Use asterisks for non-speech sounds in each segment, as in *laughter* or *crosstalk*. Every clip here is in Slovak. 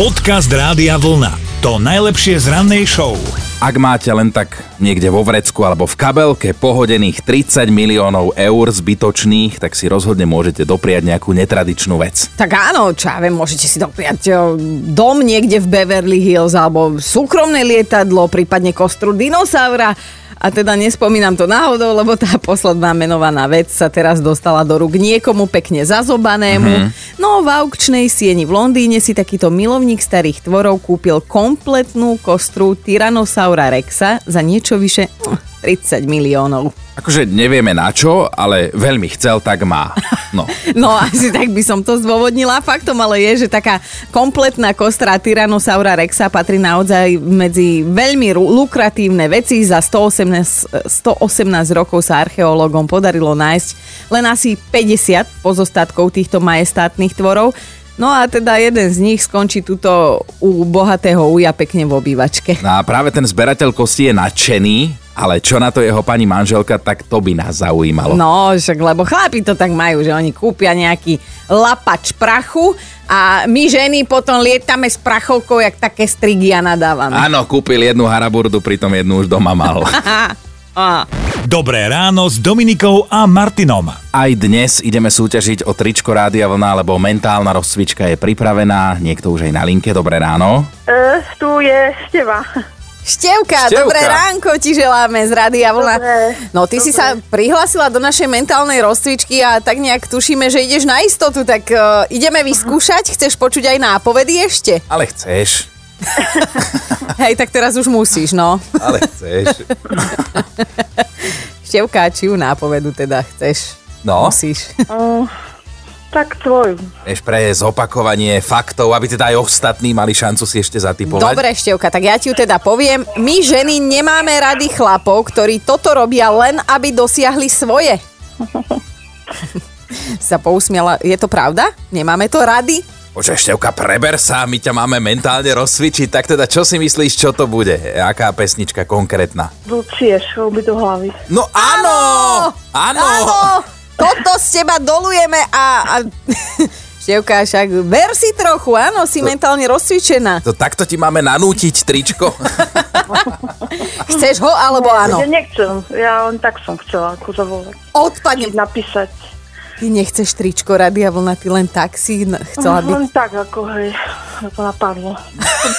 Podcast Rádia Vlna. To najlepšie z rannej show. Ak máte len tak niekde vo vrecku alebo v kabelke pohodených 30 miliónov eur zbytočných, tak si rozhodne môžete dopriať nejakú netradičnú vec. Tak áno, čo ja viem, môžete si dopriať dom niekde v Beverly Hills alebo súkromné lietadlo, prípadne kostru dinosaura. A teda nespomínam to náhodou, lebo tá posledná menovaná vec sa teraz dostala do rúk niekomu pekne zazobanému. Mm-hmm. No v aukčnej sieni v Londýne si takýto milovník starých tvorov kúpil kompletnú kostru Tyrannosaura Rexa za niečo vyše hm, 30 miliónov. Akože nevieme na čo, ale veľmi chcel, tak má. No. *laughs* No asi tak by som to zdôvodnila. Faktom ale je, že taká kompletná kostra Tyrannosaura Rexa patrí naozaj medzi veľmi lukratívne veci. Za 118, 118 rokov sa archeológom podarilo nájsť len asi 50 pozostatkov týchto majestátnych tvorov. No a teda jeden z nich skončí tuto u bohatého uja pekne v obývačke. No a práve ten zberateľ kosti je nadšený, ale čo na to jeho pani manželka, tak to by nás zaujímalo. No, však lebo chlapi to tak majú, že oni kúpia nejaký lapač prachu a my ženy potom lietame s prachovkou, jak také strigy a nadávame. Áno, kúpil jednu haraburdu, pritom jednu už doma mal. *laughs* Dobré ráno s Dominikou a Martinom. Aj dnes ideme súťažiť o tričko Rádia Vlna, lebo mentálna rozcvička je pripravená. Niekto už aj na linke. Dobré ráno. E, tu je Števa. Števka, Števka. dobré ránko ti želáme z Rádia Vlna. No, ty si sa prihlásila do našej mentálnej rozcvičky a tak nejak tušíme, že ideš na istotu, tak uh, ideme vyskúšať. Chceš počuť aj nápovedy ešte? Ale chceš. *laughs* Hej, tak teraz už musíš, no. Ale chceš. *laughs* Števka, či ju nápovedu teda chceš? No, Musíš. Tak tvoju. vieš pre zopakovanie faktov, aby teda aj ostatní mali šancu si ešte zatipovať. Dobre, Števka, tak ja ti ju teda poviem. My ženy nemáme rady chlapov, ktorí toto robia len, aby dosiahli svoje. *laughs* sa pousmiala. Je to pravda? Nemáme to rady? Počkaj, Števka, preber sa, my ťa máme mentálne rozcvičiť, tak teda čo si myslíš, čo to bude? Aká pesnička konkrétna? Lucie, šou by do hlavy. No áno! Áno! Áno! Toto z teba dolujeme a... a... *laughs* Števka, však ver si trochu, áno, si mentálne rozcvičená. To takto ti máme nanútiť tričko? *laughs* Chceš ho alebo áno? Ja nechcem, ja len tak som chcela ako zavolať. Odpadnem. Napísať. Ty nechceš tričko Radia Vlna, ty len tak si chcela byť. Len tak, ako hej, ma to napadlo.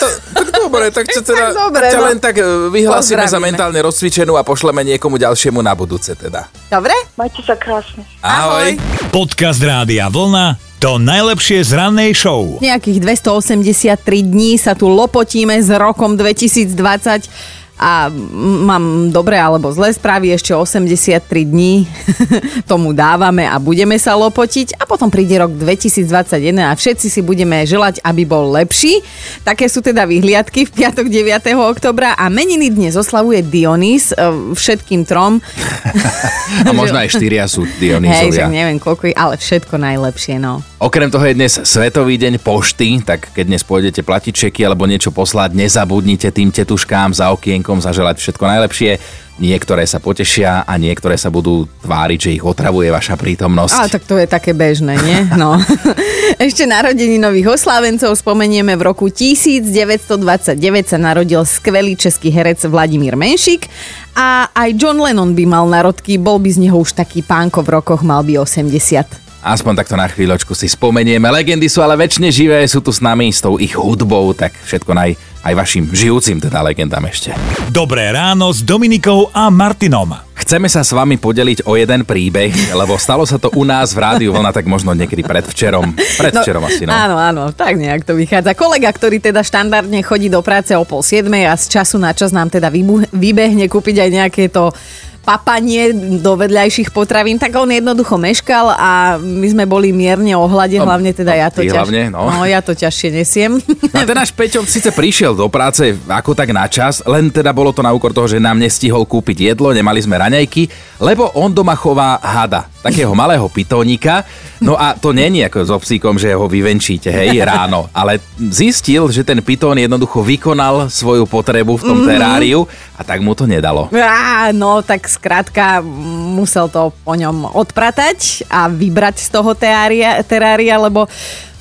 to, tak dobre, tak *laughs* čo teda, dobre, ťa no. len tak e, vyhlásime za mentálne rozcvičenú a pošleme niekomu ďalšiemu na budúce teda. Dobre? Majte sa krásne. Ahoj. Podcast Rádia Vlna. To najlepšie z rannej show. Nejakých 283 dní sa tu lopotíme s rokom 2020 a mám dobré alebo zlé správy, ešte 83 dní *laughs* tomu dávame a budeme sa lopotiť a potom príde rok 2021 a všetci si budeme želať, aby bol lepší. Také sú teda vyhliadky v piatok 9. oktobra a meniny dnes oslavuje Dionys e, všetkým trom. *laughs* A možno aj štyria sú Hej, že neviem koľko, ale všetko najlepšie, no. Okrem toho je dnes Svetový deň pošty, tak keď dnes pôjdete platiť čeky alebo niečo poslať, nezabudnite tým tetuškám za okienkom zaželať všetko najlepšie. Niektoré sa potešia a niektoré sa budú tváriť, že ich otravuje vaša prítomnosť. Ale tak to je také bežné, nie? No. *laughs* Ešte narodení nových oslávencov spomenieme v roku 1929 sa narodil skvelý český herec Vladimír Menšik a aj John Lennon by mal narodky, bol by z neho už taký pánko v rokoch, mal by 80. Aspoň takto na chvíľočku si spomenieme. Legendy sú ale väčšine živé, sú tu s nami s tou ich hudbou, tak všetko naj, aj vašim žijúcim teda legendám ešte. Dobré ráno s Dominikou a Martinom. Chceme sa s vami podeliť o jeden príbeh, lebo stalo sa to u nás v Rádiu Vlna, tak možno niekedy predvčerom. Predvčerom asi, no. Áno, áno, tak nejak to vychádza. Kolega, ktorý teda štandardne chodí do práce o pol siedmej a z času na čas nám teda vybu- vybehne kúpiť aj nejaké to papanie do vedľajších potravín, tak on jednoducho meškal a my sme boli mierne ohľade, No, hlavne teda no, ja to ťaž... hlavne, no. no. ja to ťažšie nesiem. A ten náš Peťo síce prišiel do práce ako tak na čas, len teda bolo to na úkor toho, že nám nestihol kúpiť jedlo, nemali sme raňajky, lebo on doma chová hada, takého malého pitónika. No a to není ako so psíkom, že ho vyvenčíte, hej, *laughs* ráno. Ale zistil, že ten pitón jednoducho vykonal svoju potrebu v tom Mhm. teráriu a tak mu to nedalo. Á, no, tak skrátka musel to po ňom odpratať a vybrať z toho teária, terária, lebo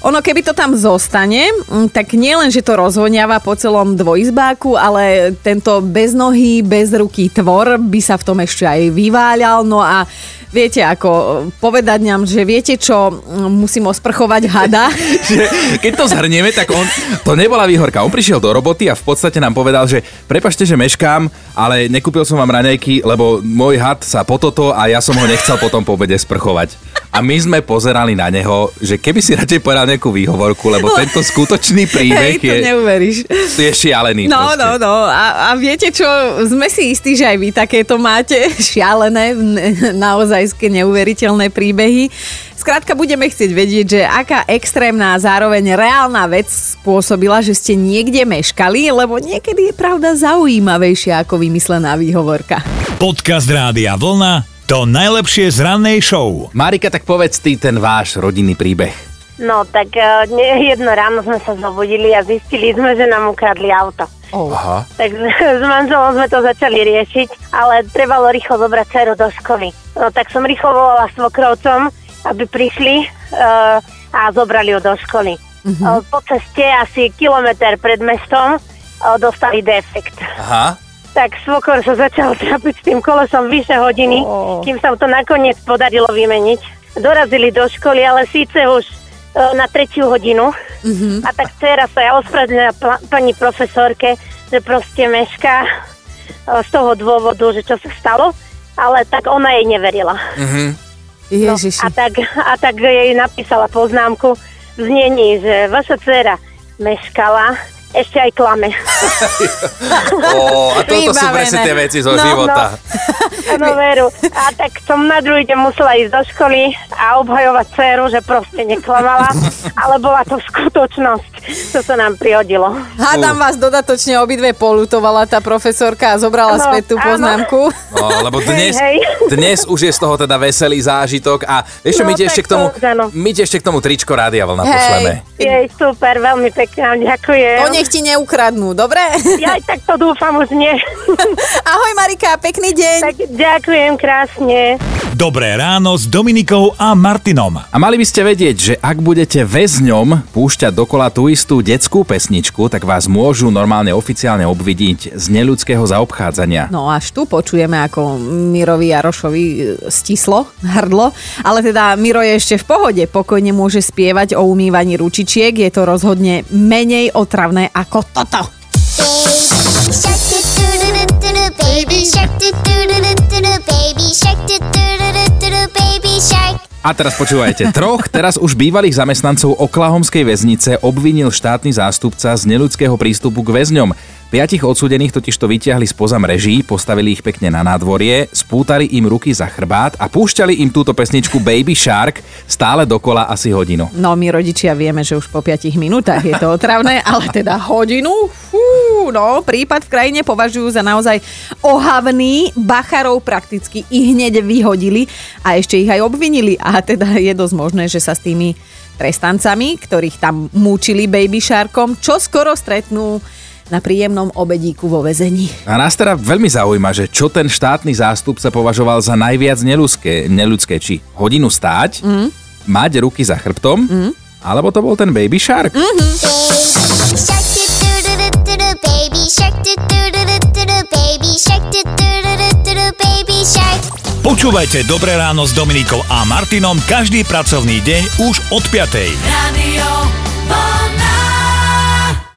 Ono, keby to tam zostane, mm, tak nielen, že to rozvoniava po celom dvojizbáku, ale tento bez nohy, bez ruky tvor by sa v tom ešte aj vyváľal. No a viete, ako povedať nám, že viete čo, mm, musím osprchovať hada. *laughs* Keď to zhrnieme, tak on, to nebola výhorka. On prišiel do roboty a v podstate nám povedal, že prepašte, že meškám, ale nekúpil som vám raňajky, lebo môj had sa pototo a ja som ho nechcel potom po obede sprchovať. A my sme pozerali na neho, že keby si radšej povedal nejakú výhovorku, lebo tento skutočný príbeh Hej, to je, neuveríš. je šialený. No, proste. no, no. A, a viete čo, sme si istí, že aj vy takéto máte *laughs* šialené, n- naozajské neuveriteľné príbehy. Skrátka budeme chcieť vedieť, že aká extrémna a zároveň reálna vec spôsobila, že ste niekde meškali, lebo niekedy je pravda zaujímavejšia ako vymyslená výhovorka. Podcast Rádia Vlna to najlepšie z rannej show. Marika, tak povedz ty ten váš rodinný príbeh. No tak nie, jedno ráno sme sa zobudili a zistili sme, že nám ukradli auto. Oh. Aha. Tak *laughs* s manželom sme to začali riešiť, ale trebalo rýchlo zobrať dceru do školy. No tak som rýchlo volala svokrovcom, aby prišli uh, a zobrali ju do školy. Uh, po ceste asi kilometr pred mestom uh, dostali defekt. Aha. Tak svokor sa začal trápiť s tým kolesom vyše hodiny, Oh. kým sa mu to nakoniec podarilo vymeniť. Dorazili do školy, ale síce už e, na tretiu hodinu. Mhm. A tak dcera sa ja ospravedlnila pla- pani profesorke, že proste mešká e, z toho dôvodu, že čo sa stalo, ale tak ona jej neverila. Ježiši. A tak, a tak jej napísala poznámku v znení, že vaša dcera meškala, ešte aj klame. *laughs* Ó, a toto sú Vybavené. presne tie veci zo No, života. *laughs* No veru. A tak som na druhý deň musela ísť do školy a obhajovať dceru, že proste neklamala, *laughs* ale bola to skutočnosť, čo sa nám prihodilo. Hádam vás dodatočne obidve polutovala tá profesorka a zobrala Áno, späť tú áno. poznámku. No, lebo dnes, Hej, hej. dnes už je z toho teda veselý zážitok a ešte my No, ti ešte k tomu, to my ešte k tomu tričko Rádia Vlna Hej. pošleme. Jej, super, veľmi pekne, ďakujem. Nech ti neukradnú, dobre? Ja aj tak to dúfam už nie. *laughs* Ahoj Marika, pekný deň. tak ďakujem krásne. Dobré ráno s Dominikou a Martinom. A mali by ste vedieť, že ak budete väzňom púšťať dokola tú istú detskú pesničku, tak vás môžu normálne oficiálne obvidiť z neľudského zaobchádzania. No až tu počujeme, ako Mirovi Jarošovi e, stislo hrdlo, ale teda Miro je ešte v pohode, pokojne môže spievať o umývaní ručičiek, je to rozhodne menej otravné ako toto. Baby shark doo doo doo doo doo doo baby shark doo doo A teraz počúvajte, troch teraz už bývalých zamestnancov Oklahomskej väznice obvinil štátny zástupca z neľudského prístupu k väzňom. Piatich odsúdených totiž to vyťahli spoza mreží, postavili ich pekne na nádvorie, spútali im ruky za chrbát a púšťali im túto pesničku Baby Shark stále dokola asi hodinu. No my rodičia vieme, že už po 5 minútach je to otravné, *laughs* ale teda hodinu, fú, no prípad v krajine považujú za naozaj ohavný, bacharov prakticky i hneď vyhodili a ešte ich aj obvinili. A teda je dosť možné, že sa s tými trestancami, ktorých tam múčili Baby Sharkom, čo skoro stretnú na príjemnom obedíku vo väzení. A nás teda veľmi zaujíma, že čo ten štátny zástupca považoval za najviac neľudské, neľudské či hodinu stáť, mm. mať ruky za chrbtom, mm. alebo to bol ten Baby Shark. Shark Počúvajte Dobré ráno s Dominikou a Martinom každý pracovný deň už od 5. Radio.